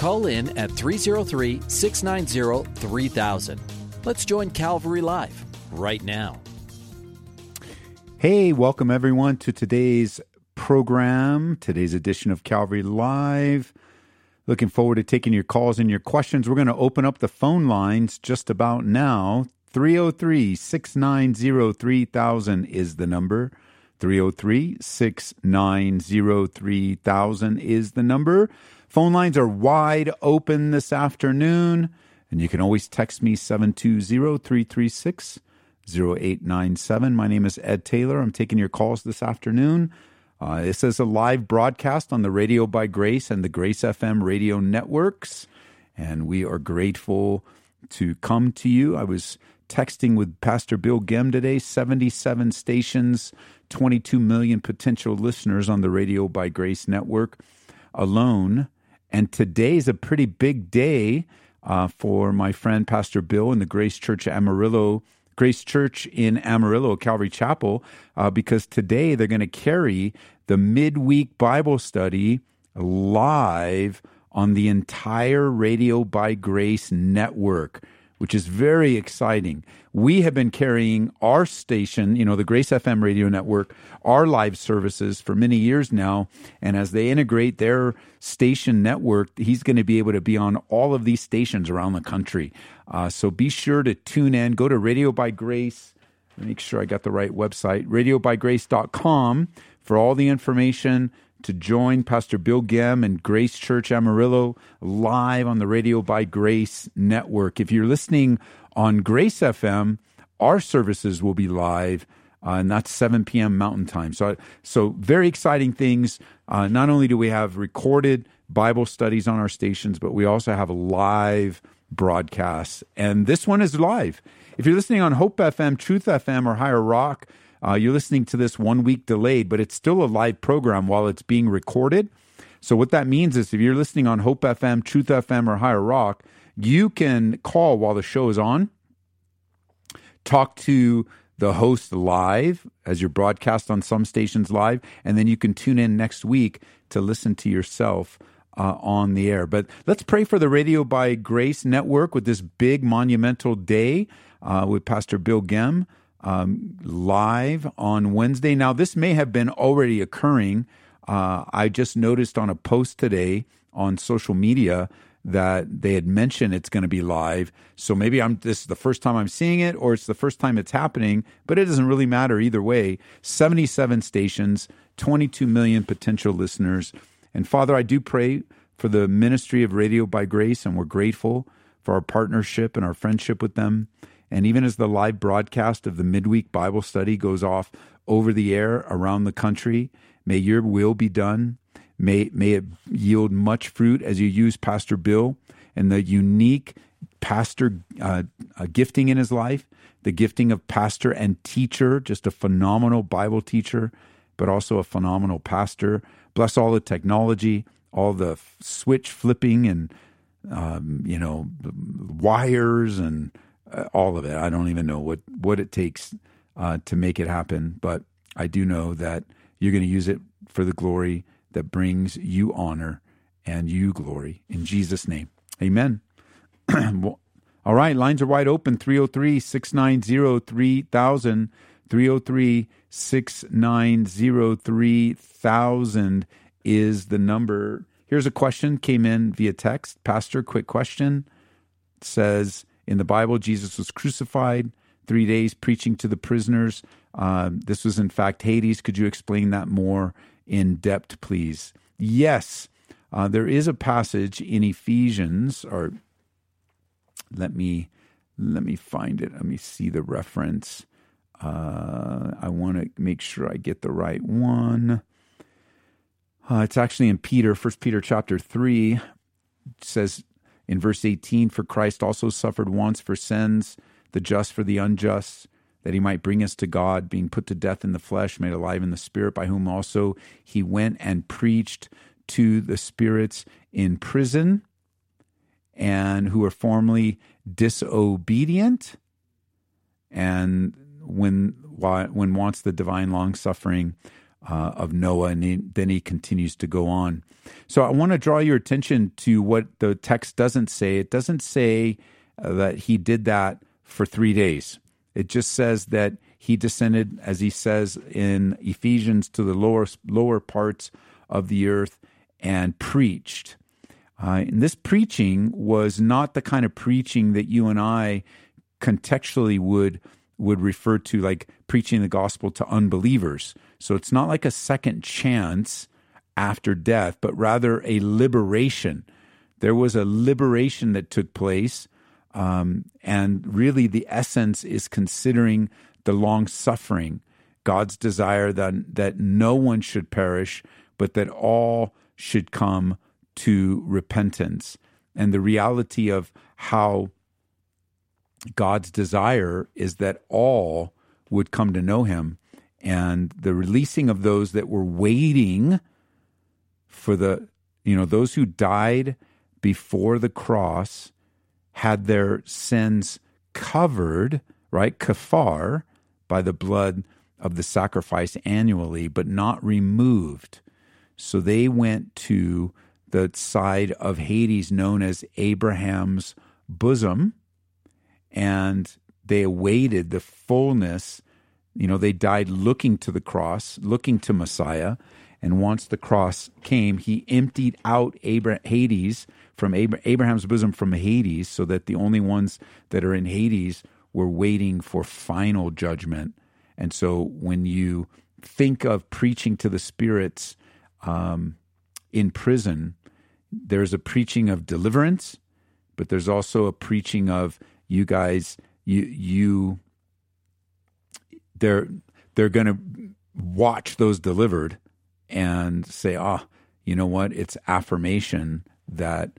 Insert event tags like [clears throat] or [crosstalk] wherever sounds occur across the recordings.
Call in at 303 690 3000. Let's join Calvary Live right now. Hey, welcome everyone to today's program, today's edition of Calvary Live. Looking forward to taking your calls and your questions. We're going to open up the phone lines just about now. 303 690 3000 is the number. 303 690 3000 is the number. Phone lines are wide open this afternoon, and you can always text me 720 336 0897. My name is Ed Taylor. I'm taking your calls this afternoon. Uh, this is a live broadcast on the Radio by Grace and the Grace FM radio networks, and we are grateful to come to you. I was texting with Pastor Bill Gem today 77 stations, 22 million potential listeners on the Radio by Grace network alone. And today is a pretty big day uh, for my friend Pastor Bill and the Grace Church Amarillo Grace Church in Amarillo, Calvary Chapel, uh, because today they're going to carry the midweek Bible study live on the entire Radio by Grace network which is very exciting. We have been carrying our station, you know, the Grace FM radio network, our live services for many years now. And as they integrate their station network, he's going to be able to be on all of these stations around the country. Uh, so be sure to tune in. Go to Radio by Grace. Make sure I got the right website, radiobygrace.com for all the information to join Pastor Bill Gem and Grace Church Amarillo live on the Radio by Grace network. If you're listening on Grace FM, our services will be live, uh, and that's 7 p.m. Mountain Time. So, so very exciting things. Uh, not only do we have recorded Bible studies on our stations, but we also have live broadcasts, and this one is live. If you're listening on Hope FM, Truth FM, or Higher Rock, uh, you're listening to this one week delayed, but it's still a live program while it's being recorded. So, what that means is if you're listening on Hope FM, Truth FM, or Higher Rock, you can call while the show is on, talk to the host live as you're broadcast on some stations live, and then you can tune in next week to listen to yourself uh, on the air. But let's pray for the Radio by Grace Network with this big monumental day uh, with Pastor Bill Gem um, live on Wednesday. Now, this may have been already occurring. Uh, I just noticed on a post today on social media that they had mentioned it's going to be live. So maybe I'm this is the first time I'm seeing it, or it's the first time it's happening. But it doesn't really matter either way. 77 stations, 22 million potential listeners, and Father, I do pray for the ministry of Radio by Grace, and we're grateful for our partnership and our friendship with them. And even as the live broadcast of the midweek Bible study goes off over the air around the country, may your will be done. May, may it yield much fruit as you use Pastor Bill and the unique pastor uh, gifting in his life, the gifting of pastor and teacher, just a phenomenal Bible teacher, but also a phenomenal pastor. Bless all the technology, all the switch flipping and, um, you know, wires and all of it. I don't even know what what it takes uh, to make it happen, but I do know that you're going to use it for the glory that brings you honor and you glory in Jesus' name. Amen. [clears throat] all right, lines are wide open 303 690 3000. 303 690 3000 is the number. Here's a question came in via text. Pastor, quick question. It says, in the Bible, Jesus was crucified, three days preaching to the prisoners. Uh, this was, in fact, Hades. Could you explain that more in depth, please? Yes, uh, there is a passage in Ephesians, or let me let me find it. Let me see the reference. Uh, I want to make sure I get the right one. Uh, it's actually in Peter, First Peter chapter three. Says In verse 18, for Christ also suffered once for sins, the just for the unjust, that he might bring us to God, being put to death in the flesh, made alive in the spirit, by whom also he went and preached to the spirits in prison and who were formerly disobedient and when when wants the divine long suffering uh, of Noah, and he, then he continues to go on. So I want to draw your attention to what the text doesn't say. It doesn't say uh, that he did that for three days. It just says that he descended, as he says in Ephesians, to the lower lower parts of the earth and preached. Uh, and this preaching was not the kind of preaching that you and I contextually would would refer to like preaching the gospel to unbelievers. So it's not like a second chance after death, but rather a liberation. There was a liberation that took place. Um, and really, the essence is considering the long suffering, God's desire that, that no one should perish, but that all should come to repentance. And the reality of how God's desire is that all would come to know him. And the releasing of those that were waiting for the, you know, those who died before the cross had their sins covered, right? Kafar, by the blood of the sacrifice annually, but not removed. So they went to the side of Hades known as Abraham's bosom and they awaited the fullness. You know, they died looking to the cross, looking to Messiah. And once the cross came, he emptied out Hades from Abraham's bosom from Hades so that the only ones that are in Hades were waiting for final judgment. And so when you think of preaching to the spirits um, in prison, there's a preaching of deliverance, but there's also a preaching of you guys, you you they're they're going to watch those delivered and say, "Ah, oh, you know what? It's affirmation that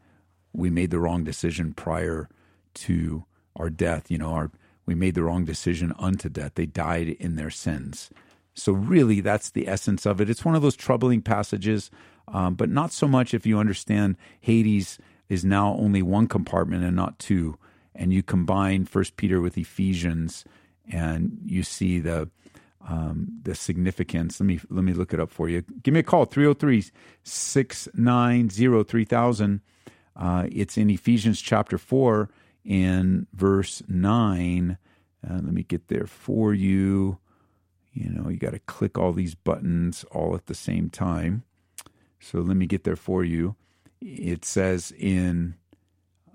we made the wrong decision prior to our death. You know, our we made the wrong decision unto death. They died in their sins." So really, that's the essence of it. It's one of those troubling passages, um, but not so much if you understand Hades is now only one compartment and not two and you combine First Peter with Ephesians, and you see the um, the significance. Let me let me look it up for you. Give me a call 303-690-3000. Uh, it's in Ephesians chapter 4 in verse 9. Uh, let me get there for you. You know, you got to click all these buttons all at the same time. So let me get there for you. It says in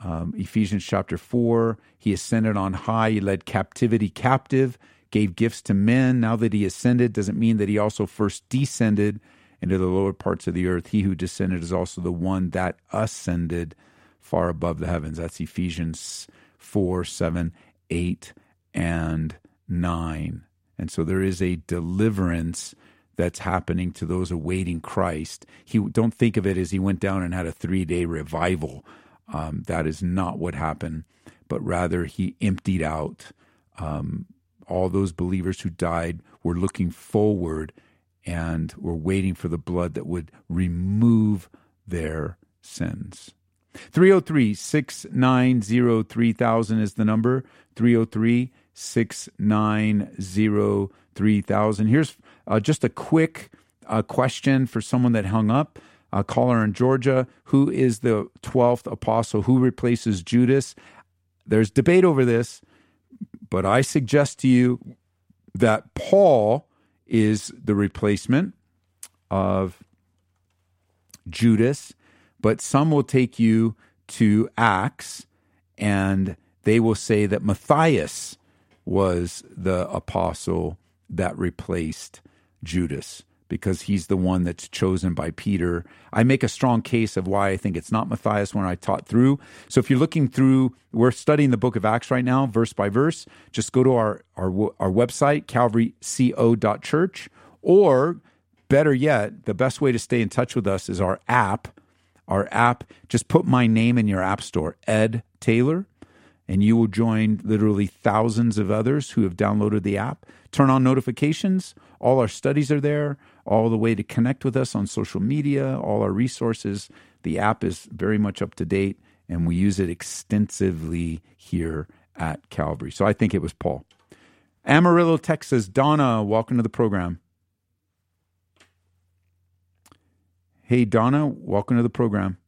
um, Ephesians chapter 4, he ascended on high, he led captivity captive, gave gifts to men. Now that he ascended, doesn't mean that he also first descended into the lower parts of the earth. He who descended is also the one that ascended far above the heavens. That's Ephesians 4, 7, 8, and 9. And so there is a deliverance that's happening to those awaiting Christ. He don't think of it as he went down and had a three day revival. Um, that is not what happened, but rather he emptied out um, all those believers who died were looking forward and were waiting for the blood that would remove their sins. 303 690 3000 is the number. 303 690 3000. Here's uh, just a quick uh, question for someone that hung up a caller in Georgia. Who is the 12th apostle? Who replaces Judas? There's debate over this, but I suggest to you that Paul is the replacement of Judas, but some will take you to Acts and they will say that Matthias was the apostle that replaced Judas because he's the one that's chosen by Peter. I make a strong case of why I think it's not Matthias when I taught through. So if you're looking through, we're studying the book of Acts right now, verse by verse. Just go to our our, our website, calvaryco.church, or better yet, the best way to stay in touch with us is our app. Our app, just put my name in your app store, Ed Taylor, and you will join literally thousands of others who have downloaded the app. Turn on notifications. All our studies are there, all the way to connect with us on social media, all our resources. The app is very much up to date, and we use it extensively here at Calvary. So I think it was Paul. Amarillo, Texas. Donna, welcome to the program. Hey, Donna, welcome to the program.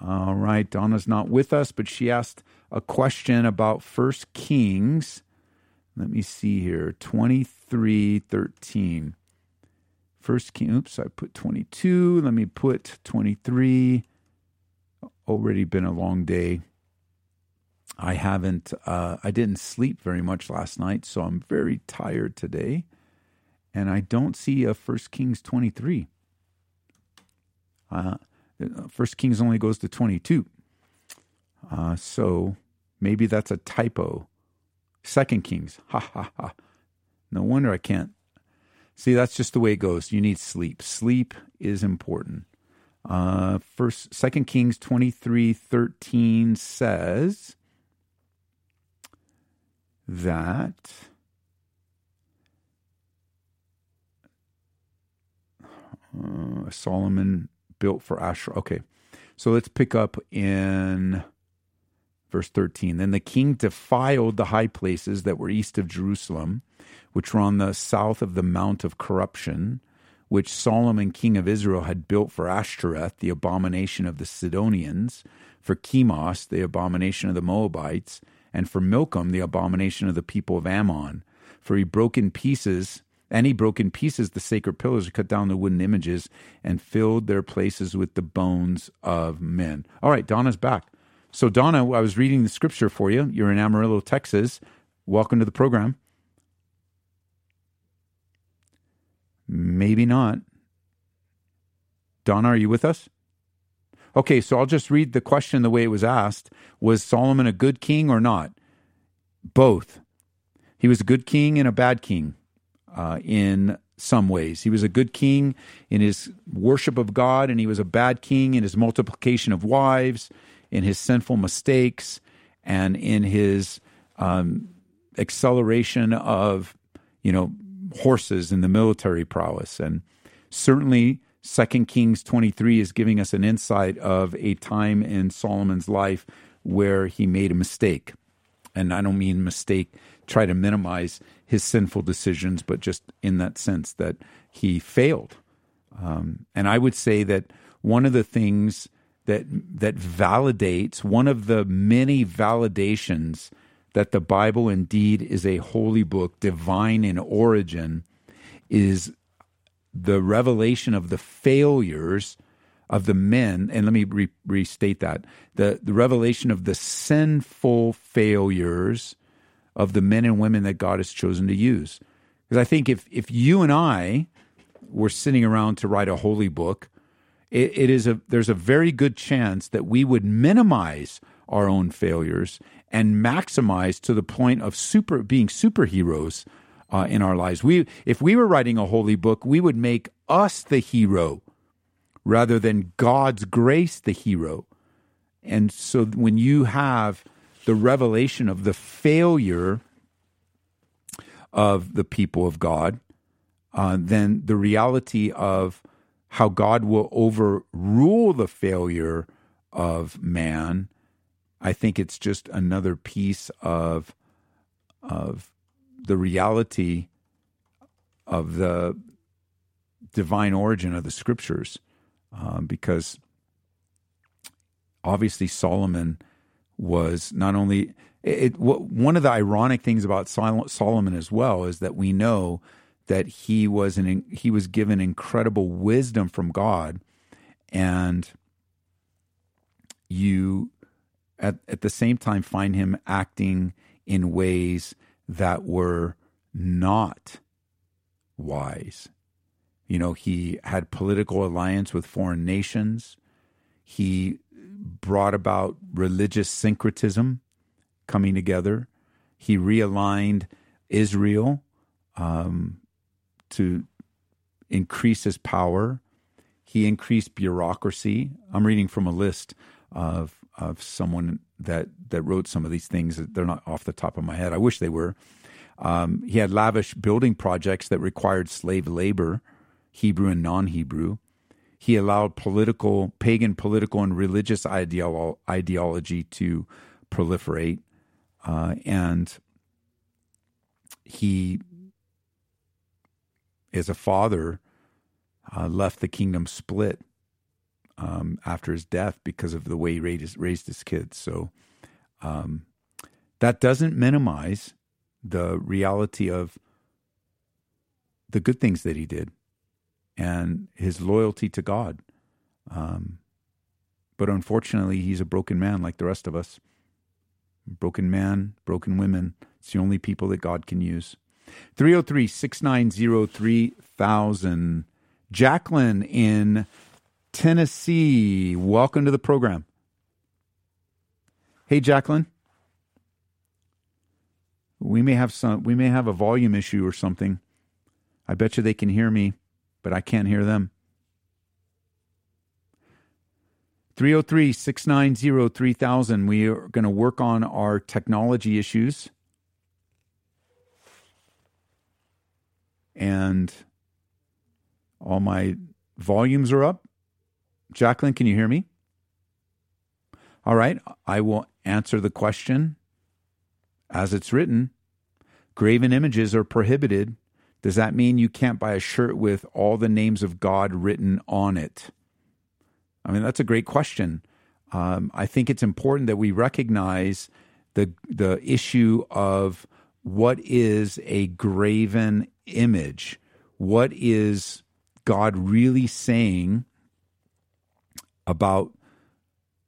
All right, Donna's not with us, but she asked a question about First Kings. Let me see here 23 13. First King, oops, I put 22. Let me put 23. Already been a long day. I haven't, uh, I didn't sleep very much last night, so I'm very tired today. And I don't see a First Kings 23. Uh, First Kings only goes to 22. Uh, so maybe that's a typo. Second Kings, [laughs] ha ha ha. No wonder I can't. See, that's just the way it goes. You need sleep. Sleep is important. Uh, first, Second Kings twenty three thirteen says that uh, Solomon built for Asherah. Okay. So let's pick up in verse 13. Then the king defiled the high places that were east of Jerusalem, which were on the south of the Mount of Corruption, which Solomon, king of Israel, had built for Ashtoreth, the abomination of the Sidonians, for Chemosh, the abomination of the Moabites, and for Milcom, the abomination of the people of Ammon. For he broke in pieces and he broke in pieces the sacred pillars, cut down the wooden images, and filled their places with the bones of men. All right, Donna's back. So, Donna, I was reading the scripture for you. You're in Amarillo, Texas. Welcome to the program. Maybe not. Donna, are you with us? Okay, so I'll just read the question the way it was asked. Was Solomon a good king or not? Both. He was a good king and a bad king uh, in some ways. He was a good king in his worship of God, and he was a bad king in his multiplication of wives, in his sinful mistakes, and in his um, acceleration of, you know, horses in the military prowess. And certainly, Second Kings 23 is giving us an insight of a time in Solomon's life where he made a mistake. And I don't mean mistake, try to minimize his sinful decisions, but just in that sense that he failed. Um, and I would say that one of the things that that validates one of the many validations that the Bible indeed is a holy book, divine in origin, is the revelation of the failures of the men. And let me re- restate that the the revelation of the sinful failures of the men and women that God has chosen to use. Because I think if if you and I were sitting around to write a holy book, it, it is a there's a very good chance that we would minimize our own failures and maximize to the point of super being superheroes uh, in our lives. We if we were writing a holy book, we would make us the hero rather than God's grace the hero. And so when you have the revelation of the failure of the people of God, uh, then the reality of how God will overrule the failure of man, I think it's just another piece of of the reality of the divine origin of the scriptures, um, because obviously Solomon was not only it, one of the ironic things about Solomon as well is that we know that he was an he was given incredible wisdom from God, and you at at the same time find him acting in ways that were not wise. You know, he had political alliance with foreign nations. He brought about religious syncretism coming together. He realigned Israel um, to increase his power. He increased bureaucracy. I'm reading from a list of of someone that that wrote some of these things. They're not off the top of my head. I wish they were. Um, he had lavish building projects that required slave labor, Hebrew and non-Hebrew. He allowed political, pagan political and religious ideolo- ideology to proliferate, uh, and he, as a father, uh, left the kingdom split um, after his death because of the way he raised his, raised his kids. So um, that doesn't minimize the reality of the good things that he did and his loyalty to God. Um, but unfortunately, he's a broken man like the rest of us. Broken man, broken women. It's the only people that God can use. 303 690 3000. Jacqueline in Tennessee. Welcome to the program. Hey, Jacqueline. We may have some. We may have a volume issue or something. I bet you they can hear me, but I can't hear them. 303 690 3000. We are going to work on our technology issues. And all my volumes are up. Jacqueline, can you hear me? All right, I will answer the question as it's written. Graven images are prohibited. Does that mean you can't buy a shirt with all the names of God written on it? I mean, that's a great question. Um, I think it's important that we recognize the the issue of what is a graven image. What is God really saying about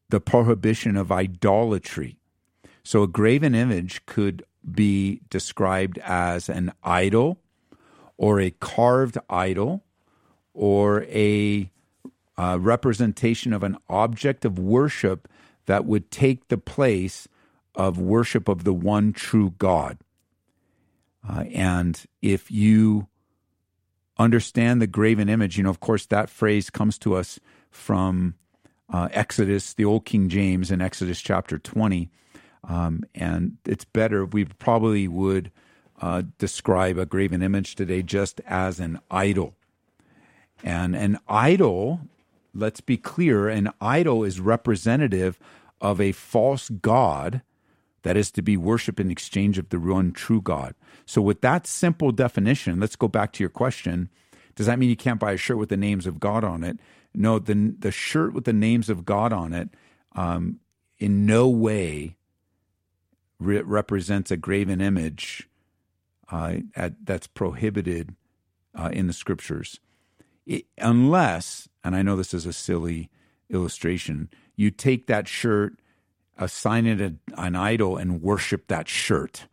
the prohibition of idolatry. So, a graven image could be described as an idol or a carved idol or a uh, representation of an object of worship that would take the place of worship of the one true God. Uh, and if you understand the graven image, you know, of course, that phrase comes to us from uh, Exodus, the Old King James in Exodus chapter 20. Um, and it's better, we probably would uh, describe a graven image today just as an idol. And an idol, let's be clear, an idol is representative of a false God that is to be worshiped in exchange of the one true God. So, with that simple definition, let's go back to your question. Does that mean you can't buy a shirt with the names of God on it? No, the the shirt with the names of God on it um, in no way re- represents a graven image uh, at, that's prohibited uh, in the scriptures, it, unless, and I know this is a silly illustration, you take that shirt, assign it a, an idol, and worship that shirt,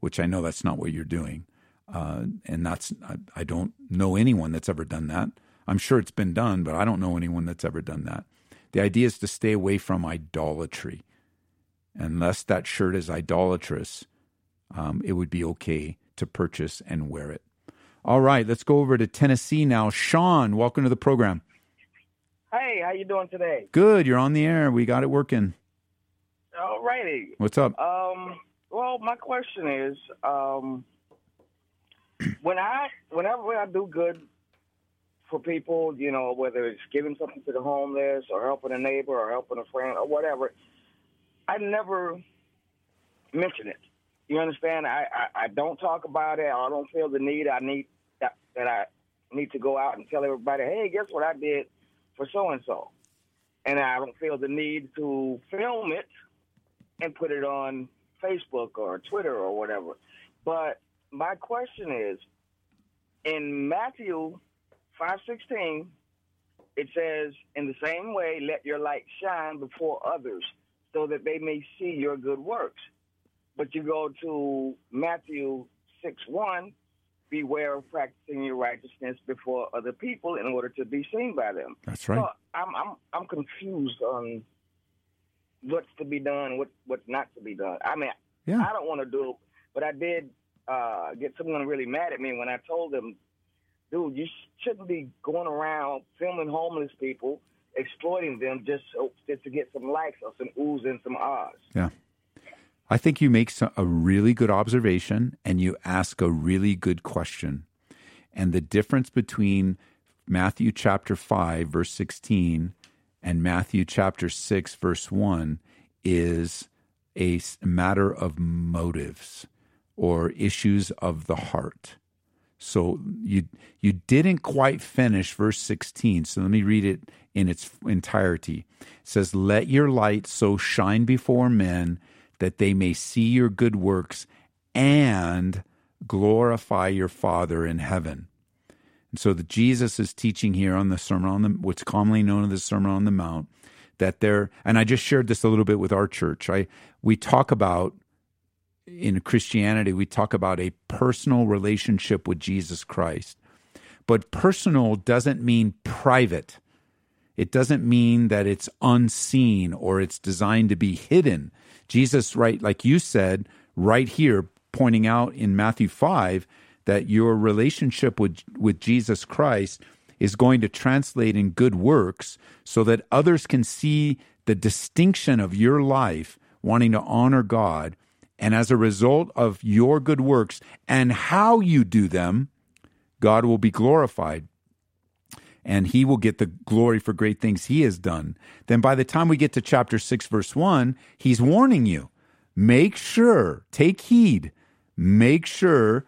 which I know that's not what you're doing. Uh, and that's I, I, don't know anyone that's ever done that. I'm sure it's been done, but I don't know anyone that's ever done that. The idea is to stay away from idolatry. Unless that shirt is idolatrous, um, it would be okay to purchase and wear it. All right, let's go over to Tennessee now. Sean, welcome to the program. Hey, how you doing today? Good. You're on the air. We got it working. All righty. What's up? Um, well, my question is, um, when I whenever I do good for people, you know, whether it's giving something to the homeless or helping a neighbor or helping a friend or whatever, I never mention it. You understand? I, I, I don't talk about it. I don't feel the need. I need that, that I need to go out and tell everybody, hey, guess what I did for so and so, and I don't feel the need to film it and put it on Facebook or Twitter or whatever. But my question is, in Matthew 516, it says, In the same way, let your light shine before others so that they may see your good works. But you go to Matthew 6 1, beware of practicing your righteousness before other people in order to be seen by them. That's right. So I'm, I'm, I'm confused on what's to be done, what, what's not to be done. I mean, yeah. I don't want to do it, but I did uh, get someone really mad at me when I told them dude, you shouldn't be going around filming homeless people, exploiting them just so, just to get some likes or some oohs and some ahs. Yeah. I think you make a really good observation and you ask a really good question. And the difference between Matthew chapter 5, verse 16, and Matthew chapter 6, verse 1 is a matter of motives or issues of the heart. So you you didn't quite finish verse 16. So let me read it in its entirety. It says, "Let your light so shine before men that they may see your good works and glorify your Father in heaven." And so the Jesus is teaching here on the Sermon on the what's commonly known as the Sermon on the Mount that there and I just shared this a little bit with our church. I we talk about in Christianity, we talk about a personal relationship with Jesus Christ. But personal doesn't mean private. It doesn't mean that it's unseen or it's designed to be hidden. Jesus, right, like you said, right here, pointing out in Matthew 5 that your relationship with, with Jesus Christ is going to translate in good works so that others can see the distinction of your life wanting to honor God and as a result of your good works and how you do them, God will be glorified. And he will get the glory for great things he has done. Then by the time we get to chapter 6, verse 1, he's warning you make sure, take heed, make sure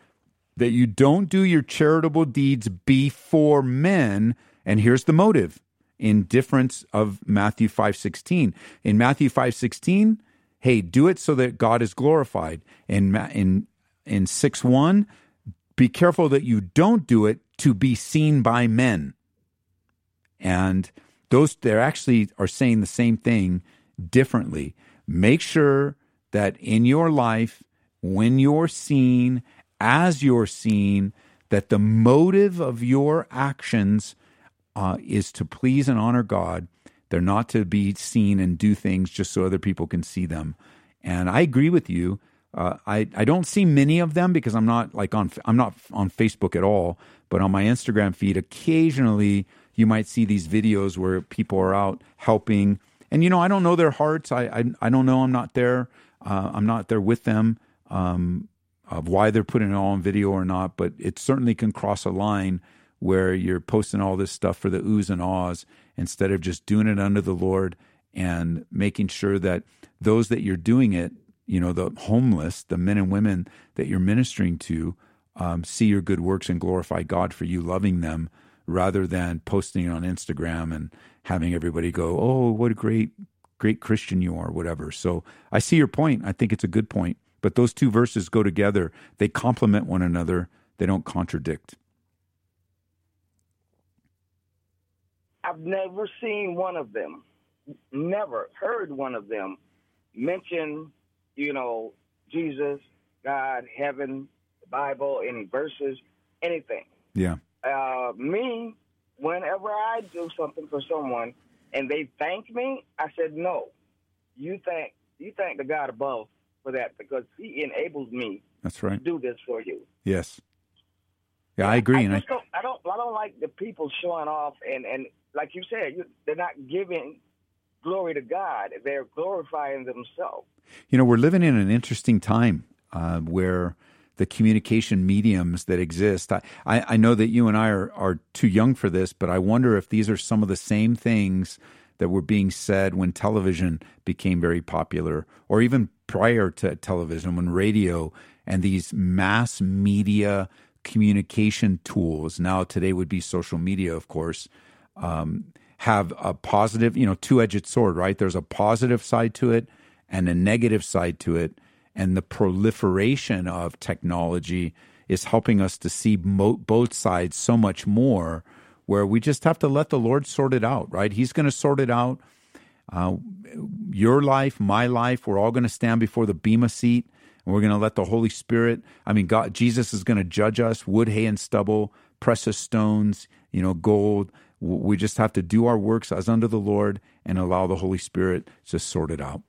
that you don't do your charitable deeds before men. And here's the motive in difference of Matthew 5:16. In Matthew 5:16, hey, do it so that God is glorified. In in in six one, be careful that you don't do it to be seen by men. And those they actually are saying the same thing differently. Make sure that in your life, when you're seen, as you're seeing that the motive of your actions uh, is to please and honor God they're not to be seen and do things just so other people can see them. And I agree with you. Uh, I I don't see many of them because I'm not like on I'm not on Facebook at all. But on my Instagram feed, occasionally you might see these videos where people are out helping. And you know, I don't know their hearts. I I, I don't know. I'm not there. Uh, I'm not there with them. Um, of why they're putting it all on video or not, but it certainly can cross a line where you're posting all this stuff for the oohs and ahs instead of just doing it under the Lord and making sure that those that you're doing it, you know, the homeless, the men and women that you're ministering to, um, see your good works and glorify God for you loving them rather than posting it on Instagram and having everybody go, oh, what a great, great Christian you are, whatever. So I see your point. I think it's a good point. But those two verses go together, they complement one another, they don't contradict. I've never seen one of them, never heard one of them mention, you know, Jesus, God, heaven, the Bible, any verses, anything. Yeah. Uh, me, whenever I do something for someone and they thank me, I said, no, you thank you thank the God above for that because He enables me. That's right. To do this for you. Yes. Yeah, I agree. I, and I don't, I don't, I don't like the people showing off and and like you said, you, they're not giving glory to God. They're glorifying themselves. You know, we're living in an interesting time uh, where the communication mediums that exist. I, I, I, know that you and I are, are too young for this, but I wonder if these are some of the same things that were being said when television became very popular, or even prior to television, when radio and these mass media communication tools, now today would be social media, of course, um, have a positive, you know, two edged sword, right? There's a positive side to it and a negative side to it. And the proliferation of technology is helping us to see mo- both sides so much more, where we just have to let the Lord sort it out, right? He's going to sort it out. Uh, your life, my life, we're all going to stand before the Bema seat and we're going to let the Holy Spirit, I mean, God, Jesus is going to judge us wood, hay, and stubble, precious stones, you know, gold. We just have to do our works as under the Lord and allow the Holy Spirit to sort it out.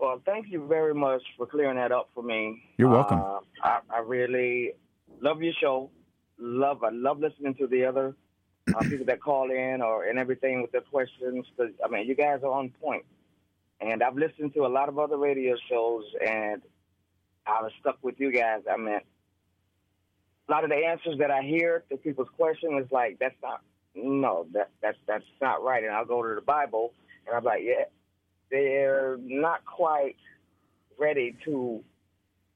Well, thank you very much for clearing that up for me. You're welcome. Uh, I, I, really love your show, love I love listening to the other uh, people that call in or and everything with their questions. Cause, I mean, you guys are on point. And I've listened to a lot of other radio shows, and I was stuck with you guys. I mean, a lot of the answers that I hear to people's questions is like, that's not, no, that that's that's not right. And I'll go to the Bible, and I'm like, yeah, they're not quite ready to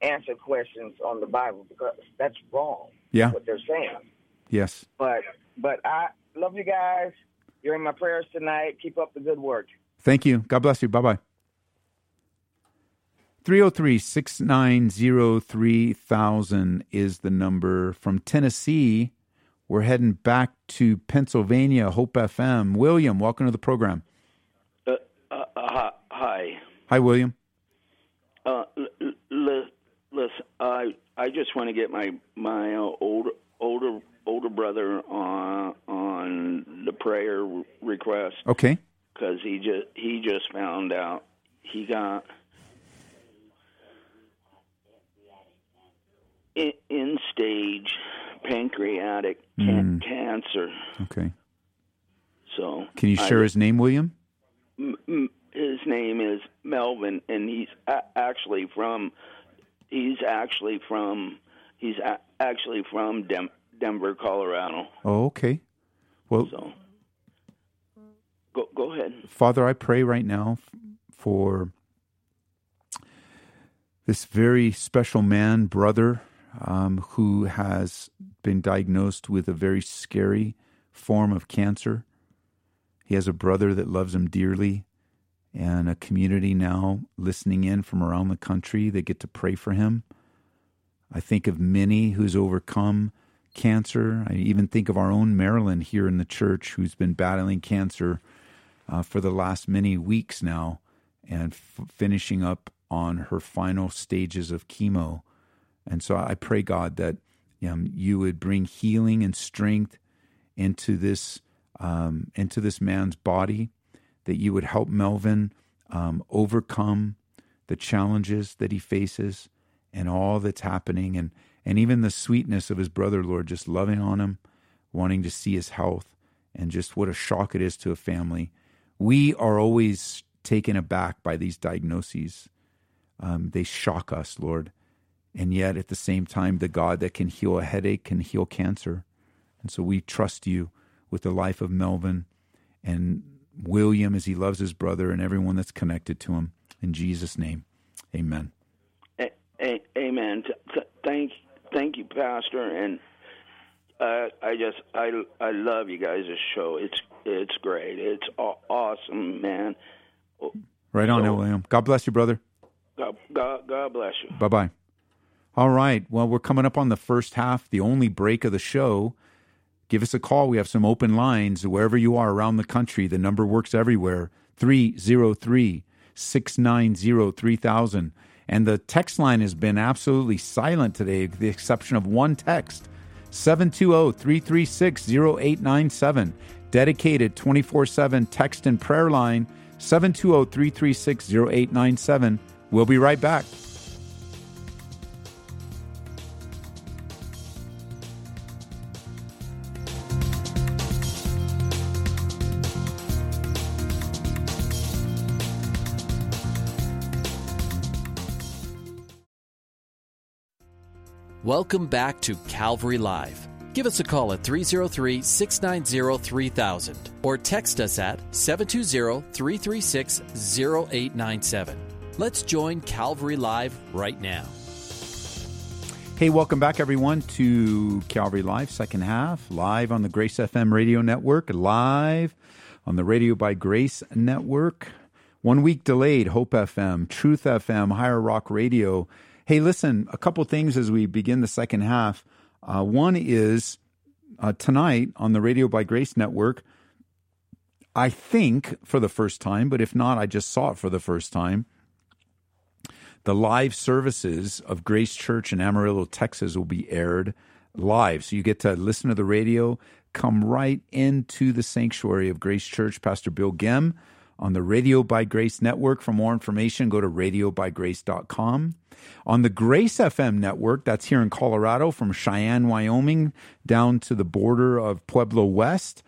answer questions on the Bible because that's wrong. Yeah. What they're saying. Yes. But but I love you guys. You're in my prayers tonight. Keep up the good work. Thank you. God bless you. Bye bye. 303 690 3000 is the number. From Tennessee, we're heading back to Pennsylvania, Hope FM. William, welcome to the program. Uh, uh, uh, hi. Hi, William. Uh, l- l- listen, I I just want to get my my uh, older older older brother on on the prayer request Okay. because he just he just found out he got in, in stage pancreatic can- cancer. Okay. So Can you I- share his name, William? M- m- his name is Melvin, and he's a- actually from he's actually from he's a- actually from Dem- Denver, Colorado. Oh, okay. Well, So go go ahead. Father, I pray right now f- for this very special man, brother, um, who has been diagnosed with a very scary form of cancer. He has a brother that loves him dearly and a community now listening in from around the country that get to pray for him. I think of Minnie, who's overcome cancer. I even think of our own Marilyn here in the church, who's been battling cancer uh, for the last many weeks now and f- finishing up on her final stages of chemo. And so I pray, God, that um, you would bring healing and strength into this um, into this man's body, that you would help Melvin um, overcome the challenges that he faces and all that's happening, and and even the sweetness of his brother, Lord, just loving on him, wanting to see his health, and just what a shock it is to a family. We are always taken aback by these diagnoses. Um, they shock us, Lord. And yet, at the same time, the God that can heal a headache can heal cancer. And so we trust you with the life of Melvin and William as he loves his brother and everyone that's connected to him. In Jesus' name, amen. A- a- amen. Th- thank thank you, Pastor, and uh, I just I I love you guys' This show. It's it's great. It's aw- awesome, man. Right on, So- William. God bless you, brother. God God, God bless you. Bye bye. All right. Well, we're coming up on the first half, the only break of the show. Give us a call. We have some open lines wherever you are around the country. The number works everywhere 303 690 3000. And the text line has been absolutely silent today, with the exception of one text 720 336 0897. Dedicated 24 7 text and prayer line 720 336 0897. We'll be right back. Welcome back to Calvary Live. Give us a call at 303 690 3000 or text us at 720 336 0897. Let's join Calvary Live right now. Hey, welcome back, everyone, to Calvary Live, second half, live on the Grace FM radio network, live on the Radio by Grace network. One week delayed, Hope FM, Truth FM, Higher Rock Radio. Hey, listen, a couple things as we begin the second half. Uh, one is uh, tonight on the Radio by Grace network, I think for the first time, but if not, I just saw it for the first time the live services of Grace Church in Amarillo, Texas will be aired live. So you get to listen to the radio, come right into the sanctuary of Grace Church. Pastor Bill Gem on the Radio by Grace network. For more information, go to radiobygrace.com. On the Grace FM network, that's here in Colorado from Cheyenne, Wyoming, down to the border of Pueblo West.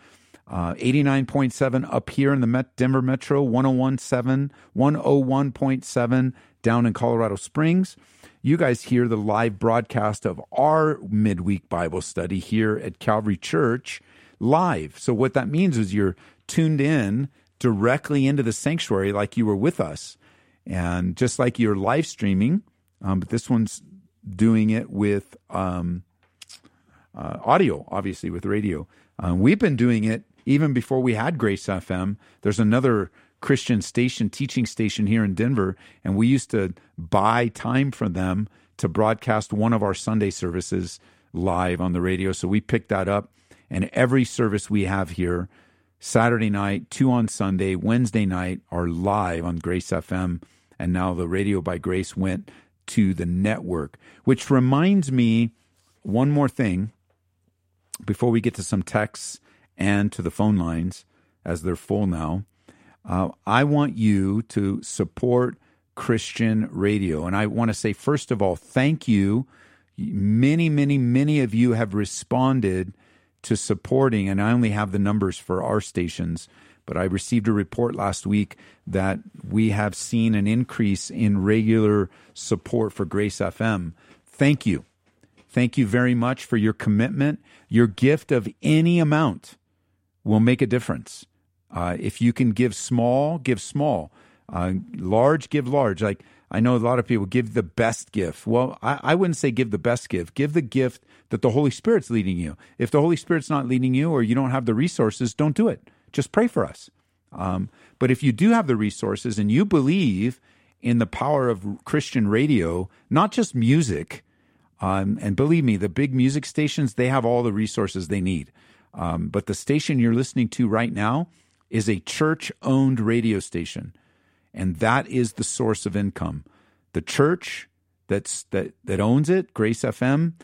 Uh, 89.7 up here in the Met- Denver Metro, 101.7, 101.7 down in Colorado Springs. You guys hear the live broadcast of our midweek Bible study here at Calvary Church live. So, what that means is you're tuned in directly into the sanctuary like you were with us. And just like you're live streaming, um, but this one's doing it with um, uh, audio, obviously, with radio. Um, we've been doing it even before we had Grace FM. There's another Christian station, teaching station here in Denver, and we used to buy time from them to broadcast one of our Sunday services live on the radio. So we picked that up, and every service we have here, Saturday night, two on Sunday, Wednesday night, are live on Grace FM. And now the Radio by Grace went to the network, which reminds me one more thing before we get to some texts and to the phone lines as they're full now. Uh, I want you to support Christian radio. And I want to say, first of all, thank you. Many, many, many of you have responded to supporting, and I only have the numbers for our stations, but I received a report last week that we have seen an increase in regular support for Grace FM. Thank you. Thank you very much for your commitment. Your gift of any amount will make a difference. Uh, if you can give small, give small. Uh, large, give large. Like I know a lot of people give the best gift. Well, I, I wouldn't say give the best gift. Give the gift that the Holy Spirit's leading you. If the Holy Spirit's not leading you or you don't have the resources, don't do it. Just pray for us. Um, but if you do have the resources and you believe in the power of Christian radio, not just music, um, and believe me, the big music stations, they have all the resources they need. Um, but the station you're listening to right now is a church owned radio station, and that is the source of income. The church that's, that, that owns it, Grace FM,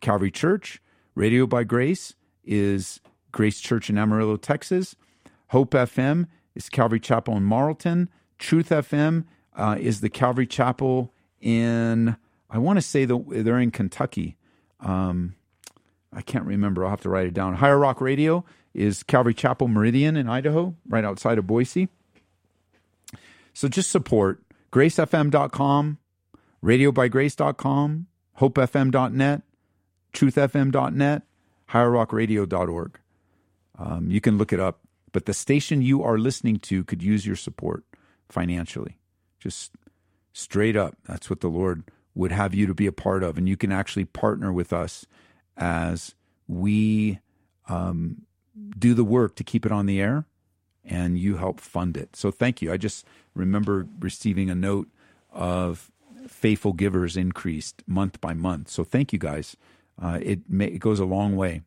Calvary Church, Radio by Grace, is Grace Church in Amarillo, Texas. Hope FM is Calvary Chapel in Marlton. Truth FM uh, is the Calvary Chapel in, I want to say that they're in Kentucky. Um, I can't remember. I'll have to write it down. Higher Rock Radio is Calvary Chapel Meridian in Idaho, right outside of Boise. So just support gracefm.com, radiobygrace.com, hopefm.net, truthfm.net, higherrockradio.org. Um, you can look it up. But the station you are listening to could use your support financially. Just straight up. That's what the Lord would have you to be a part of. And you can actually partner with us as we um, do the work to keep it on the air and you help fund it. So thank you. I just remember receiving a note of faithful givers increased month by month. So thank you guys. Uh, it, may, it goes a long way.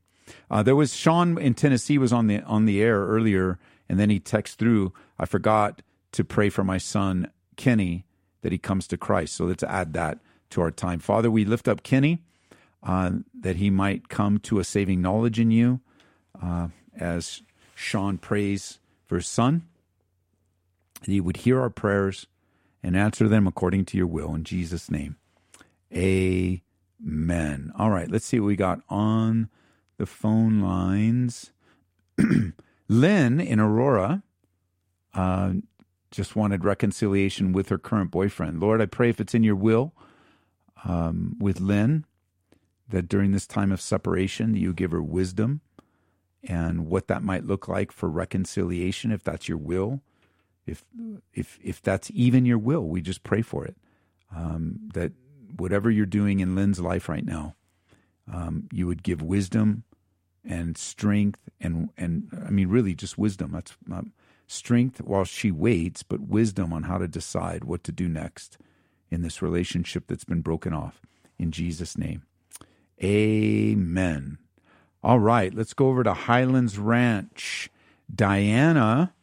Uh, there was Sean in Tennessee was on the on the air earlier, and then he texted through. I forgot to pray for my son Kenny that he comes to Christ. So let's add that to our time. Father, we lift up Kenny uh, that he might come to a saving knowledge in you uh, as Sean prays for his son, that he would hear our prayers and answer them according to your will. In Jesus' name, amen. All right, let's see what we got on the phone lines. [clears throat] Lynn in Aurora uh, just wanted reconciliation with her current boyfriend. Lord, I pray if it's in your will um, with Lynn, that during this time of separation, you give her wisdom and what that might look like for reconciliation if that's your will. If if if that's even your will we just pray for it. Um, that whatever you're doing in lynn's life right now um, you would give wisdom and strength and and i mean really just wisdom. That's um, strength while she waits but wisdom on how to decide what to do next in this relationship that's been broken off. In jesus name. Amen all right, let's go over to Highlands Ranch. Diana,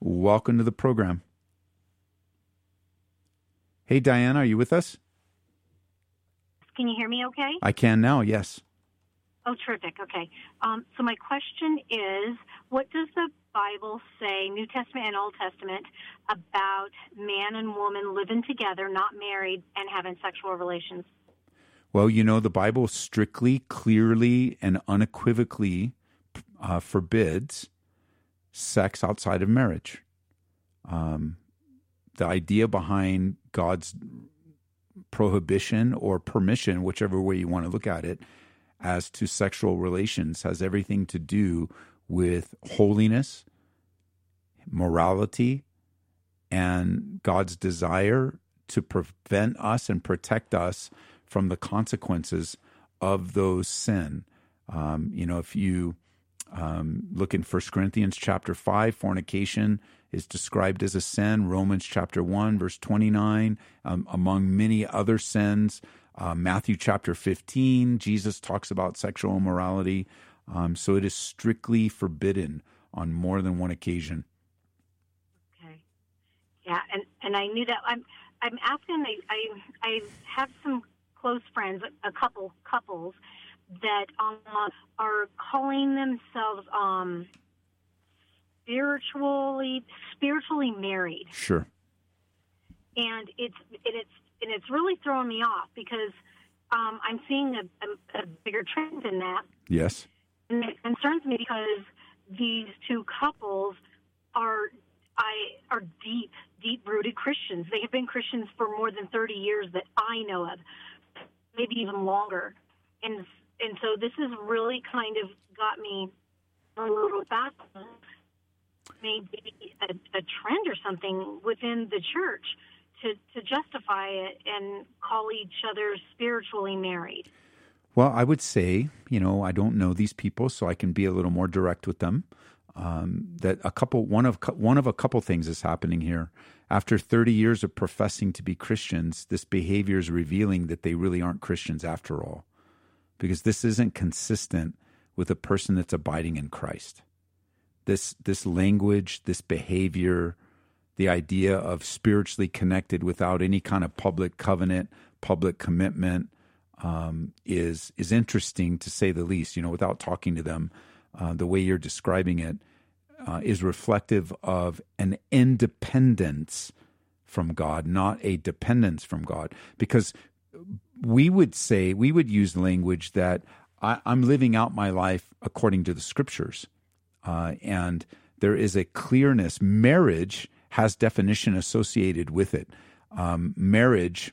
welcome to the program. Hey, Diana, are you with us? Can you hear me okay? I can now, yes. Oh, terrific. Okay. Um, so, my question is what does the Bible say, New Testament and Old Testament, about man and woman living together, not married, and having sexual relations? Well, you know, the Bible strictly, clearly, and unequivocally uh, forbids sex outside of marriage. Um, the idea behind God's prohibition or permission, whichever way you want to look at it, as to sexual relations has everything to do with holiness, morality, and God's desire to prevent us and protect us from the consequences of those sin. Um, you know, if you um, look in First Corinthians chapter 5, fornication is described as a sin. Romans chapter 1, verse 29, um, among many other sins. Uh, Matthew chapter 15, Jesus talks about sexual immorality. Um, so it is strictly forbidden on more than one occasion. Okay. Yeah, and, and I knew that. I'm I'm asking. I I, I have some close friends, a couple couples that um, are calling themselves um, spiritually spiritually married. Sure. And it's and it's and it's really throwing me off because um, I'm seeing a, a, a bigger trend in that. Yes. And it concerns me because these two couples are I are deep, deep rooted Christians. They have been Christians for more than 30 years that I know of, maybe even longer. And and so this has really kind of got me a little baffled. Maybe a, a trend or something within the church to, to justify it and call each other spiritually married. Well, I would say, you know, I don't know these people, so I can be a little more direct with them. Um, that a couple, one of one of a couple things is happening here. After 30 years of professing to be Christians, this behavior is revealing that they really aren't Christians after all, because this isn't consistent with a person that's abiding in Christ. This this language, this behavior, the idea of spiritually connected without any kind of public covenant, public commitment, um, is is interesting to say the least. You know, without talking to them, uh, the way you're describing it uh, is reflective of an independence from God, not a dependence from God. Because we would say we would use language that I, am living out my life according to the Scriptures, uh, and there is a clearness. Marriage has definition associated with it. Um, marriage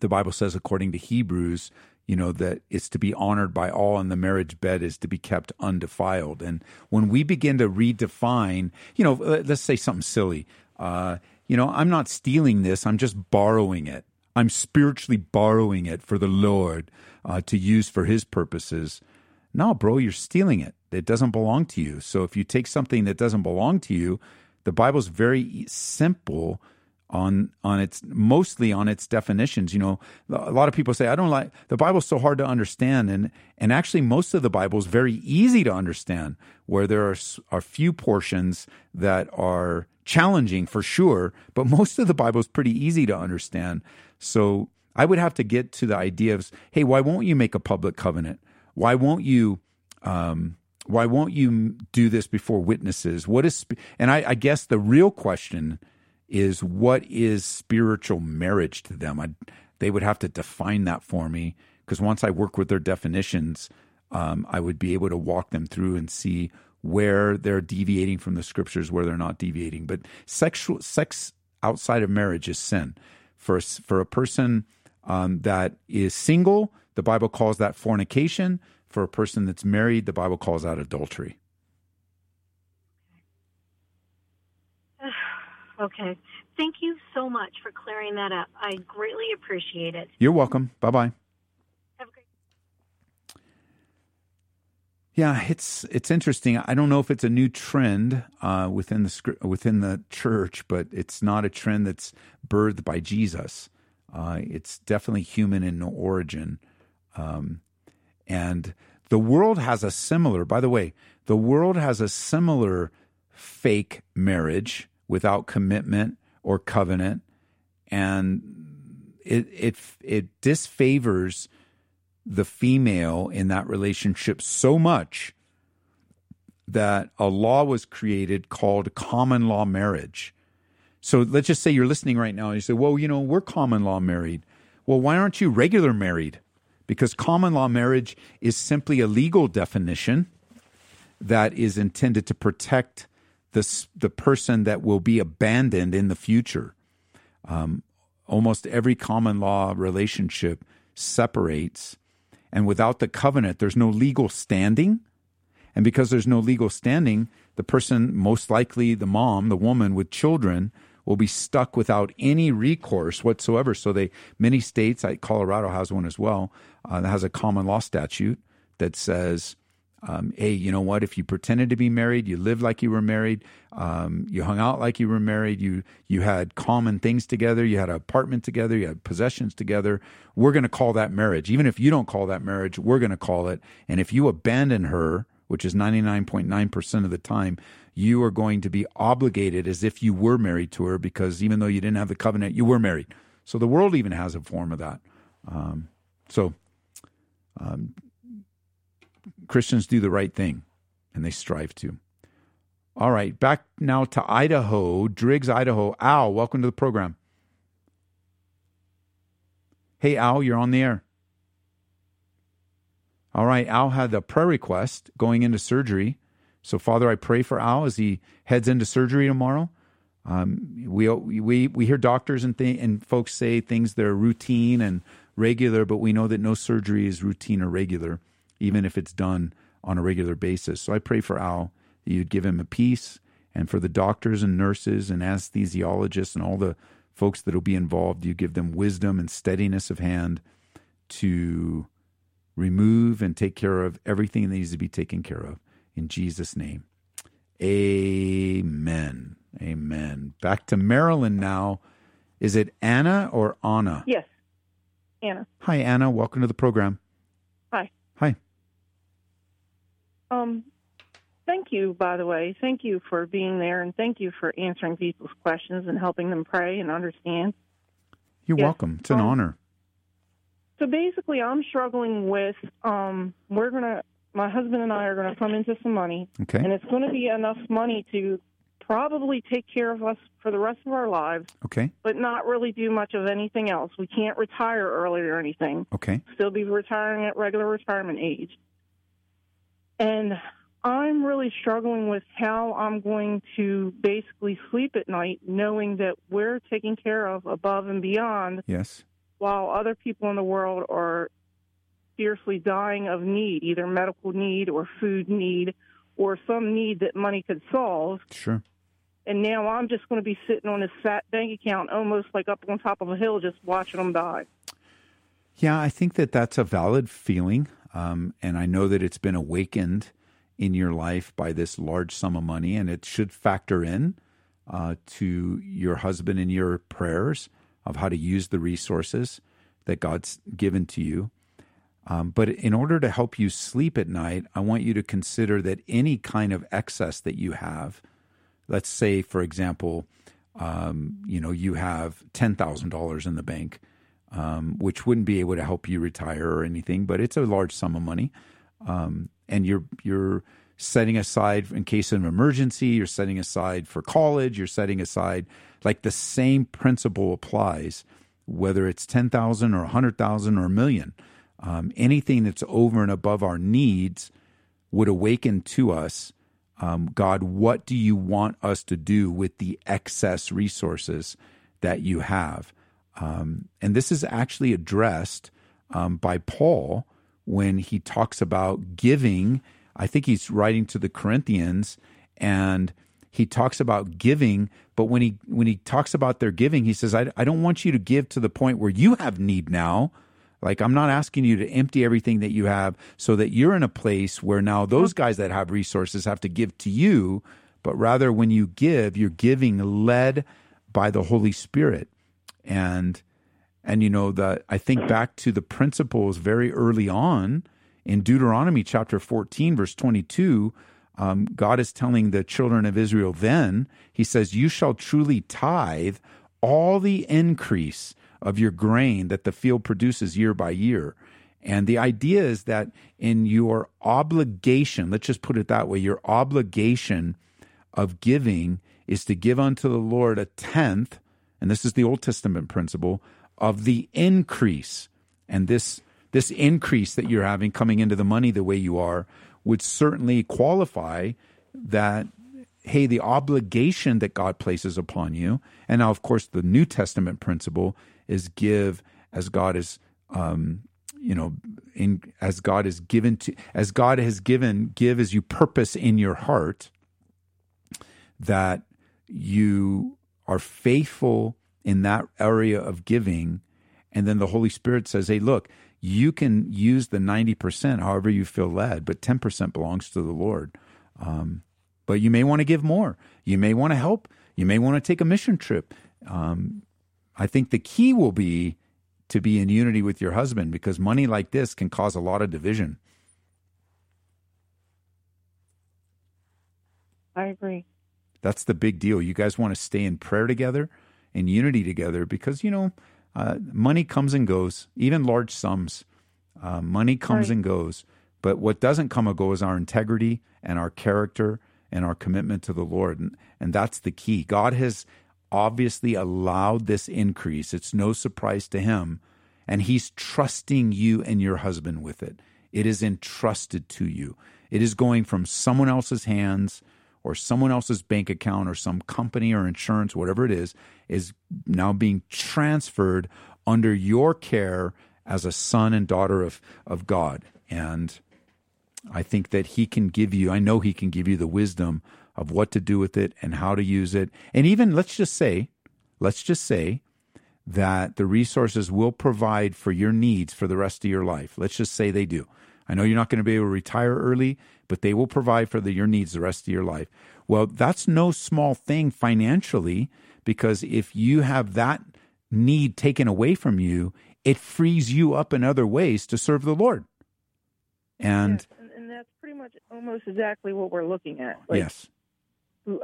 the Bible says, according to Hebrews, you know, that it's to be honored by all and the marriage bed is to be kept undefiled. And when we begin to redefine, you know, let's say something silly, uh, you know, I'm not stealing this, I'm just borrowing it. I'm spiritually borrowing it for the Lord uh, to use for his purposes. No, bro, you're stealing it. It doesn't belong to you. So if you take something that doesn't belong to you, the Bible's very simple on on its mostly on its definitions. You know a lot of people say i don't like the bible's so hard to understand and and actually most of the bible is very easy to understand where there are are few portions that are challenging for sure but most of the bible is pretty easy to understand. So i would have to get to the idea of hey why won't you make a public covenant? Why won't you um, why won't you do this before witnesses? What is and I, I guess the real question is what is spiritual marriage to them? I, they would have to define that for me because once I work with their definitions, um, I would be able to walk them through and see where they're deviating from the scriptures, where they're not deviating. But sexual sex outside of marriage is sin. For for a person um, that is single, the Bible calls that fornication. For a person that's married, the Bible calls that adultery. Okay. Thank you so much for clearing that up. I greatly appreciate it. You're welcome. Bye bye. Have a great. Yeah, it's it's interesting. I don't know if it's a new trend uh, within the within the church, but it's not a trend that's birthed by Jesus. Uh, it's definitely human in origin, um, and the world has a similar. By the way, the world has a similar fake marriage without commitment or covenant, and it it it disfavors the female in that relationship so much that a law was created called common law marriage. So let's just say you're listening right now and you say, well, you know, we're common law married. Well, why aren't you regular married? Because common law marriage is simply a legal definition that is intended to protect the, the person that will be abandoned in the future. Um, almost every common law relationship separates. And without the covenant, there's no legal standing. And because there's no legal standing, the person, most likely the mom, the woman with children, will be stuck without any recourse whatsoever. So they, many states, like Colorado has one as well, uh, that has a common law statute that says um, hey, you know what? If you pretended to be married, you lived like you were married, um, you hung out like you were married, you you had common things together, you had an apartment together, you had possessions together. We're going to call that marriage. Even if you don't call that marriage, we're going to call it. And if you abandon her, which is ninety nine point nine percent of the time, you are going to be obligated as if you were married to her because even though you didn't have the covenant, you were married. So the world even has a form of that. Um, so. Um, Christians do the right thing, and they strive to. All right, back now to Idaho, Driggs, Idaho. Al, welcome to the program. Hey, Al, you're on the air. All right, Al had a prayer request going into surgery. So, Father, I pray for Al as he heads into surgery tomorrow. Um, we we we hear doctors and th- and folks say things that are routine and regular, but we know that no surgery is routine or regular even if it's done on a regular basis. So I pray for Al that you'd give him a peace and for the doctors and nurses and anesthesiologists and all the folks that will be involved, you give them wisdom and steadiness of hand to remove and take care of everything that needs to be taken care of. In Jesus' name. Amen. Amen. Back to Maryland now. Is it Anna or Anna? Yes, Anna. Hi, Anna. Welcome to the program. Hi. Hi. Um, thank you, by the way. Thank you for being there, and thank you for answering people's questions and helping them pray and understand. You're yes. welcome. It's an um, honor. So basically, I'm struggling with. Um, we're gonna. My husband and I are going to come into some money, Okay. and it's going to be enough money to probably take care of us for the rest of our lives, Okay. but not really do much of anything else. We can't retire early or anything. Okay. still be retiring at regular retirement age. And I'm really struggling with how I'm going to basically sleep at night knowing that we're taken care of above and beyond Yes. while other people in the world are fiercely dying of need, either medical need or food need or some need that money could solve. Sure. And now I'm just going to be sitting on this fat bank account almost like up on top of a hill just watching them die. Yeah, I think that that's a valid feeling. Um, and I know that it's been awakened in your life by this large sum of money, and it should factor in uh, to your husband in your prayers of how to use the resources that God's given to you. Um, but in order to help you sleep at night, I want you to consider that any kind of excess that you have, let's say, for example, um, you know, you have ten thousand dollars in the bank, um, which wouldn't be able to help you retire or anything, but it's a large sum of money, um, and you're you're setting aside in case of an emergency. You're setting aside for college. You're setting aside like the same principle applies, whether it's ten thousand or a hundred thousand or a million. Um, anything that's over and above our needs would awaken to us um, God, what do you want us to do with the excess resources that you have? Um, and this is actually addressed um, by Paul when he talks about giving. I think he's writing to the Corinthians and he talks about giving but when he when he talks about their giving he says I, I don't want you to give to the point where you have need now like i'm not asking you to empty everything that you have so that you're in a place where now those guys that have resources have to give to you but rather when you give you're giving led by the holy spirit and and you know that i think back to the principles very early on in deuteronomy chapter 14 verse 22 um, god is telling the children of israel then he says you shall truly tithe all the increase of your grain that the field produces year by year. And the idea is that in your obligation, let's just put it that way, your obligation of giving is to give unto the Lord a tenth, and this is the Old Testament principle, of the increase. And this this increase that you're having coming into the money the way you are would certainly qualify that hey the obligation that God places upon you and now of course the New Testament principle is give as God is um, you know in as God is given to as God has given give as you purpose in your heart that you are faithful in that area of giving and then the Holy Spirit says hey look you can use the 90% however you feel led, but 10% belongs to the Lord. Um, but you may want to give more. You may want to help. You may want to take a mission trip. Um, I think the key will be to be in unity with your husband because money like this can cause a lot of division. I agree. That's the big deal. You guys want to stay in prayer together, in unity together, because, you know, uh, money comes and goes, even large sums. Uh, money comes right. and goes. But what doesn't come and go is our integrity and our character and our commitment to the Lord. And, and that's the key. God has obviously allowed this increase. It's no surprise to Him. And He's trusting you and your husband with it. It is entrusted to you. It is going from someone else's hands or someone else's bank account or some company or insurance, whatever it is, is now being transferred under your care as a son and daughter of, of God. And I think that He can give you, I know He can give you the wisdom of what to do with it and how to use it. And even, let's just say, let's just say that the resources will provide for your needs for the rest of your life. Let's just say they do. I know you're not going to be able to retire early but they will provide for the, your needs the rest of your life. Well, that's no small thing financially because if you have that need taken away from you, it frees you up in other ways to serve the Lord. And, yes, and, and, that's pretty much almost exactly what we're looking at. Like, yes.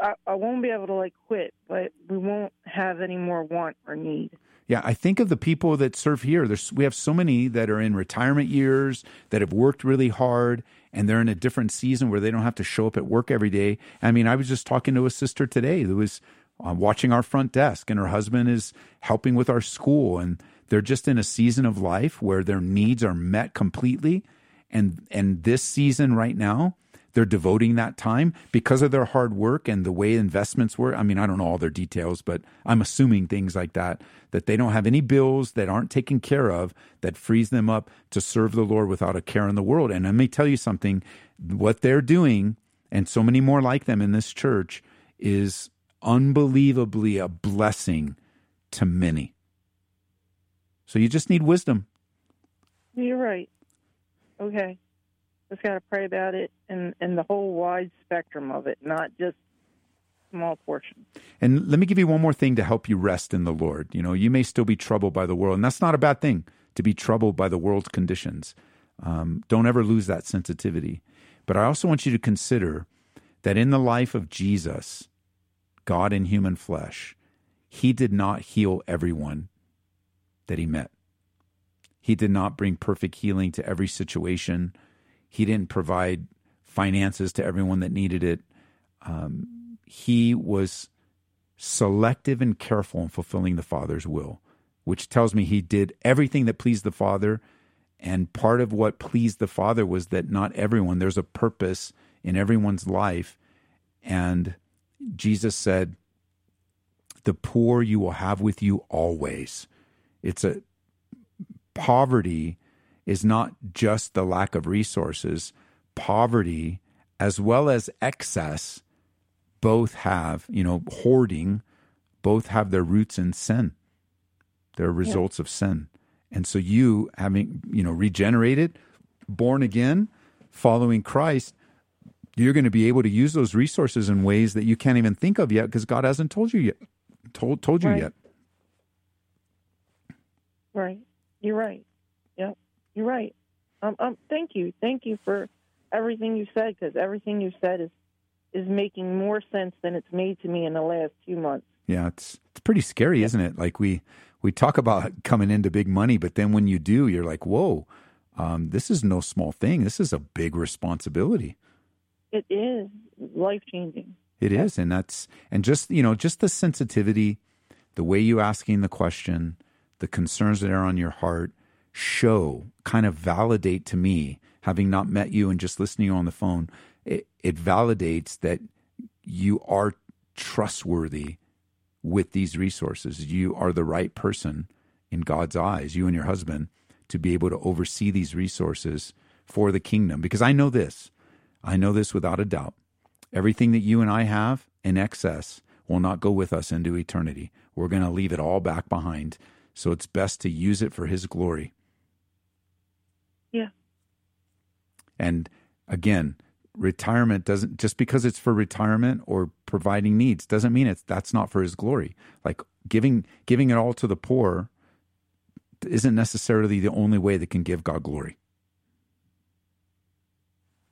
I, I won't be able to like quit, but we won't have any more want or need. Yeah, I think of the people that serve here. There's, we have so many that are in retirement years that have worked really hard and they're in a different season where they don't have to show up at work every day. I mean, I was just talking to a sister today who was uh, watching our front desk, and her husband is helping with our school, and they're just in a season of life where their needs are met completely. And and this season right now, they're devoting that time because of their hard work and the way investments work. I mean, I don't know all their details, but I'm assuming things like that, that they don't have any bills that aren't taken care of that frees them up to serve the Lord without a care in the world. And let me tell you something what they're doing, and so many more like them in this church, is unbelievably a blessing to many. So you just need wisdom. You're right. Okay just got to pray about it and, and the whole wide spectrum of it, not just small portions. And let me give you one more thing to help you rest in the Lord. You know, you may still be troubled by the world, and that's not a bad thing to be troubled by the world's conditions. Um, don't ever lose that sensitivity. But I also want you to consider that in the life of Jesus, God in human flesh, he did not heal everyone that he met. He did not bring perfect healing to every situation. He didn't provide finances to everyone that needed it. Um, he was selective and careful in fulfilling the Father's will, which tells me he did everything that pleased the Father. And part of what pleased the Father was that not everyone, there's a purpose in everyone's life. And Jesus said, The poor you will have with you always. It's a poverty is not just the lack of resources, poverty as well as excess both have, you know, hoarding, both have their roots in sin. They're results yeah. of sin. And so you having, you know, regenerated, born again, following Christ, you're going to be able to use those resources in ways that you can't even think of yet because God hasn't told you yet. Told told you right. yet. Right. You're right. You're right. Um, um, thank you, thank you for everything you said because everything you said is is making more sense than it's made to me in the last few months. Yeah, it's it's pretty scary, isn't it? Like we we talk about coming into big money, but then when you do, you're like, whoa, um, this is no small thing. This is a big responsibility. It is life changing. It is, and that's and just you know just the sensitivity, the way you asking the question, the concerns that are on your heart show kind of validate to me, having not met you and just listening you on the phone, it, it validates that you are trustworthy with these resources. You are the right person in God's eyes, you and your husband, to be able to oversee these resources for the kingdom. Because I know this, I know this without a doubt. Everything that you and I have in excess will not go with us into eternity. We're going to leave it all back behind. So it's best to use it for His glory. Yeah. And again, retirement doesn't just because it's for retirement or providing needs doesn't mean it's that's not for his glory. Like giving giving it all to the poor isn't necessarily the only way that can give god glory.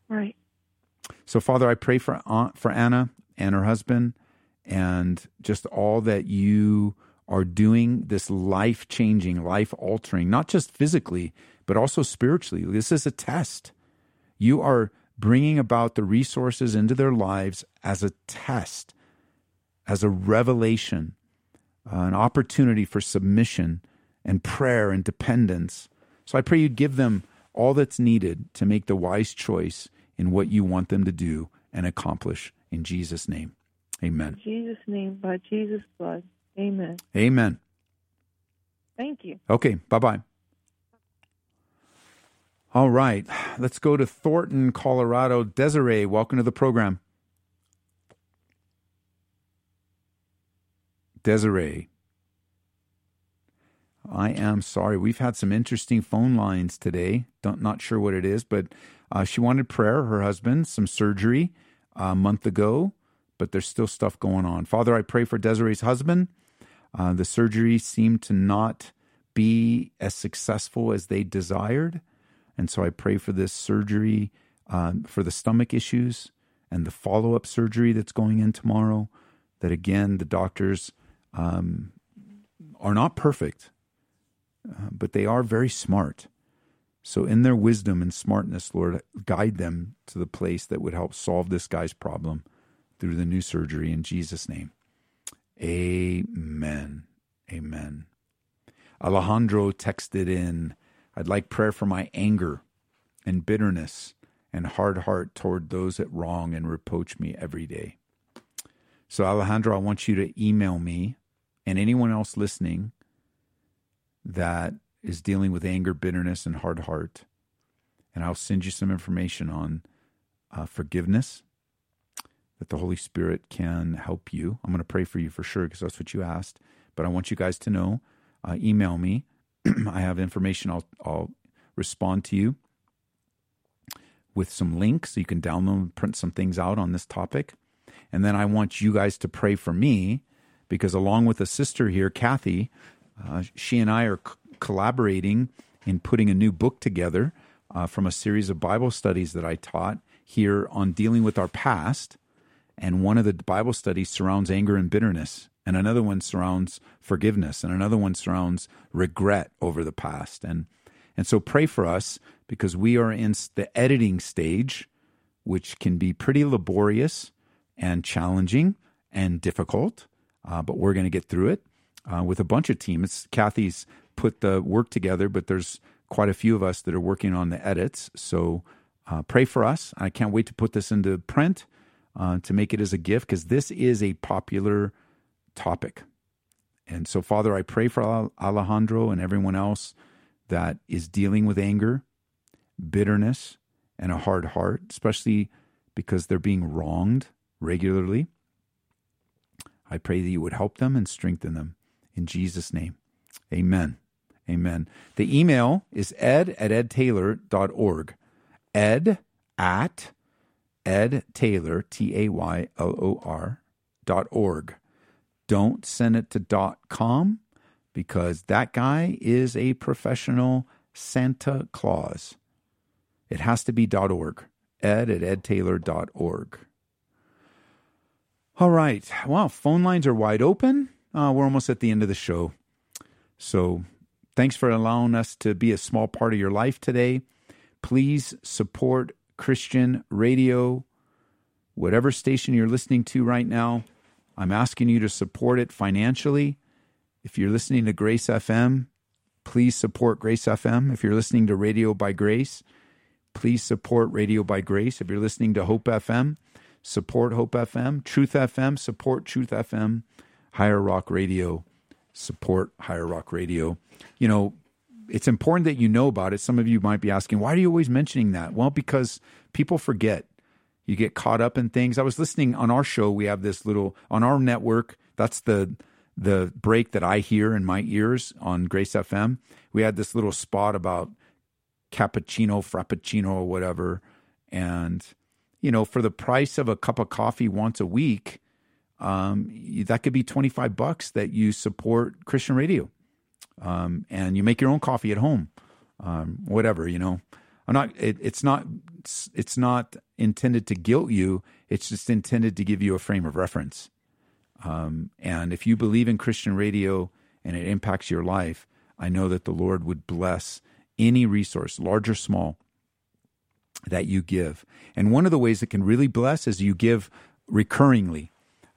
Right. So father i pray for aunt, for anna and her husband and just all that you are doing this life changing life altering not just physically but also spiritually. This is a test you are bringing about the resources into their lives as a test, as a revelation, uh, an opportunity for submission and prayer and dependence. So I pray you'd give them all that's needed to make the wise choice in what you want them to do and accomplish. In Jesus' name, amen. In Jesus' name, by Jesus' blood. Amen. Amen. Thank you. Okay, bye bye. All right, let's go to Thornton, Colorado. Desiree, welcome to the program. Desiree. I am sorry. We've had some interesting phone lines today. Don't, not sure what it is, but uh, she wanted prayer. Her husband, some surgery a month ago, but there's still stuff going on. Father, I pray for Desiree's husband. Uh, the surgery seemed to not be as successful as they desired. And so I pray for this surgery, uh, for the stomach issues and the follow up surgery that's going in tomorrow. That again, the doctors um, are not perfect, uh, but they are very smart. So, in their wisdom and smartness, Lord, guide them to the place that would help solve this guy's problem through the new surgery in Jesus' name. Amen. Amen. Alejandro texted in I'd like prayer for my anger and bitterness and hard heart toward those that wrong and reproach me every day. So, Alejandro, I want you to email me and anyone else listening that is dealing with anger, bitterness, and hard heart. And I'll send you some information on uh, forgiveness that the Holy Spirit can help you. I'm going to pray for you for sure because that's what you asked. But I want you guys to know uh, email me [clears throat] I have information. I'll, I'll respond to you with some links so you can download, and print some things out on this topic. And then I want you guys to pray for me because, along with a sister here, Kathy, uh, she and I are c- collaborating in putting a new book together uh, from a series of Bible studies that I taught here on dealing with our past. And one of the Bible studies surrounds anger and bitterness and another one surrounds forgiveness and another one surrounds regret over the past. And and so pray for us because we are in the editing stage which can be pretty laborious and challenging and difficult uh, but we're going to get through it uh, with a bunch of teams kathy's put the work together but there's quite a few of us that are working on the edits. So uh, pray for us. I can't wait to put this into print uh, to make it as a gift because this is a popular topic. And so, Father, I pray for Alejandro and everyone else that is dealing with anger, bitterness, and a hard heart, especially because they're being wronged regularly. I pray that you would help them and strengthen them. In Jesus' name, amen. Amen. The email is ed at edtaylor.org. Ed at edtaylor, T A Y L O R, T A Y L O R, dot org. Don't send it to dot .com because that guy is a professional Santa Claus. It has to be dot .org. Ed at edtaylor.org. All right. Well, phone lines are wide open. Uh, we're almost at the end of the show. So thanks for allowing us to be a small part of your life today. Please support Christian radio, whatever station you're listening to right now. I'm asking you to support it financially. If you're listening to Grace FM, please support Grace FM. If you're listening to Radio by Grace, please support Radio by Grace. If you're listening to Hope FM, support Hope FM. Truth FM, support Truth FM. Higher Rock Radio, support Higher Rock Radio. You know, it's important that you know about it. Some of you might be asking, why are you always mentioning that? Well, because people forget. You get caught up in things. I was listening on our show. We have this little on our network. That's the the break that I hear in my ears on Grace FM. We had this little spot about cappuccino, frappuccino, or whatever, and you know, for the price of a cup of coffee once a week, um, that could be twenty five bucks that you support Christian radio, um, and you make your own coffee at home, um, whatever you know. I'm not. It, it's not. It's not intended to guilt you. It's just intended to give you a frame of reference. Um, and if you believe in Christian radio and it impacts your life, I know that the Lord would bless any resource, large or small, that you give. And one of the ways that can really bless is you give recurringly.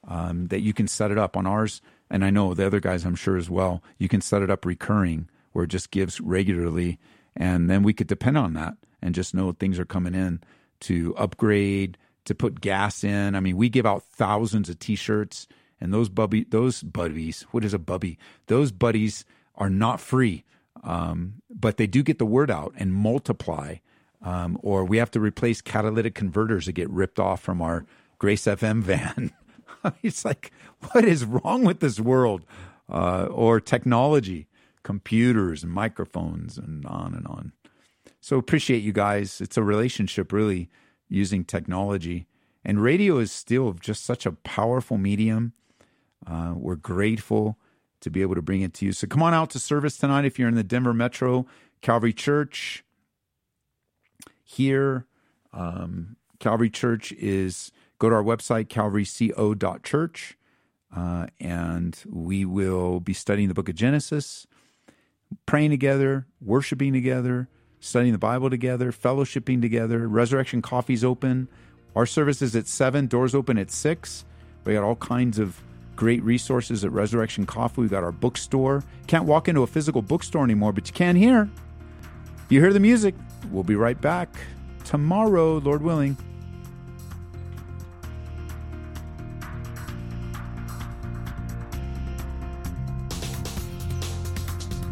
Um, that you can set it up on ours, and I know the other guys, I'm sure as well. You can set it up recurring, where it just gives regularly, and then we could depend on that and just know things are coming in to upgrade, to put gas in. I mean, we give out thousands of T-shirts, and those bubby, those buddies. What is a bubby? Those buddies are not free, um, but they do get the word out and multiply. Um, or we have to replace catalytic converters that get ripped off from our Grace FM van. [laughs] [laughs] it's like, what is wrong with this world? Uh, or technology, computers and microphones, and on and on. So appreciate you guys. It's a relationship, really, using technology. And radio is still just such a powerful medium. Uh, we're grateful to be able to bring it to you. So come on out to service tonight if you're in the Denver Metro Calvary Church. Here, um, Calvary Church is go to our website, calvaryco.church, uh, and we will be studying the book of Genesis, praying together, worshiping together, studying the Bible together, fellowshipping together. Resurrection Coffee's open. Our service is at 7, doors open at 6. We got all kinds of great resources at Resurrection Coffee. We've got our bookstore. Can't walk into a physical bookstore anymore, but you can here. You hear the music. We'll be right back tomorrow, Lord willing.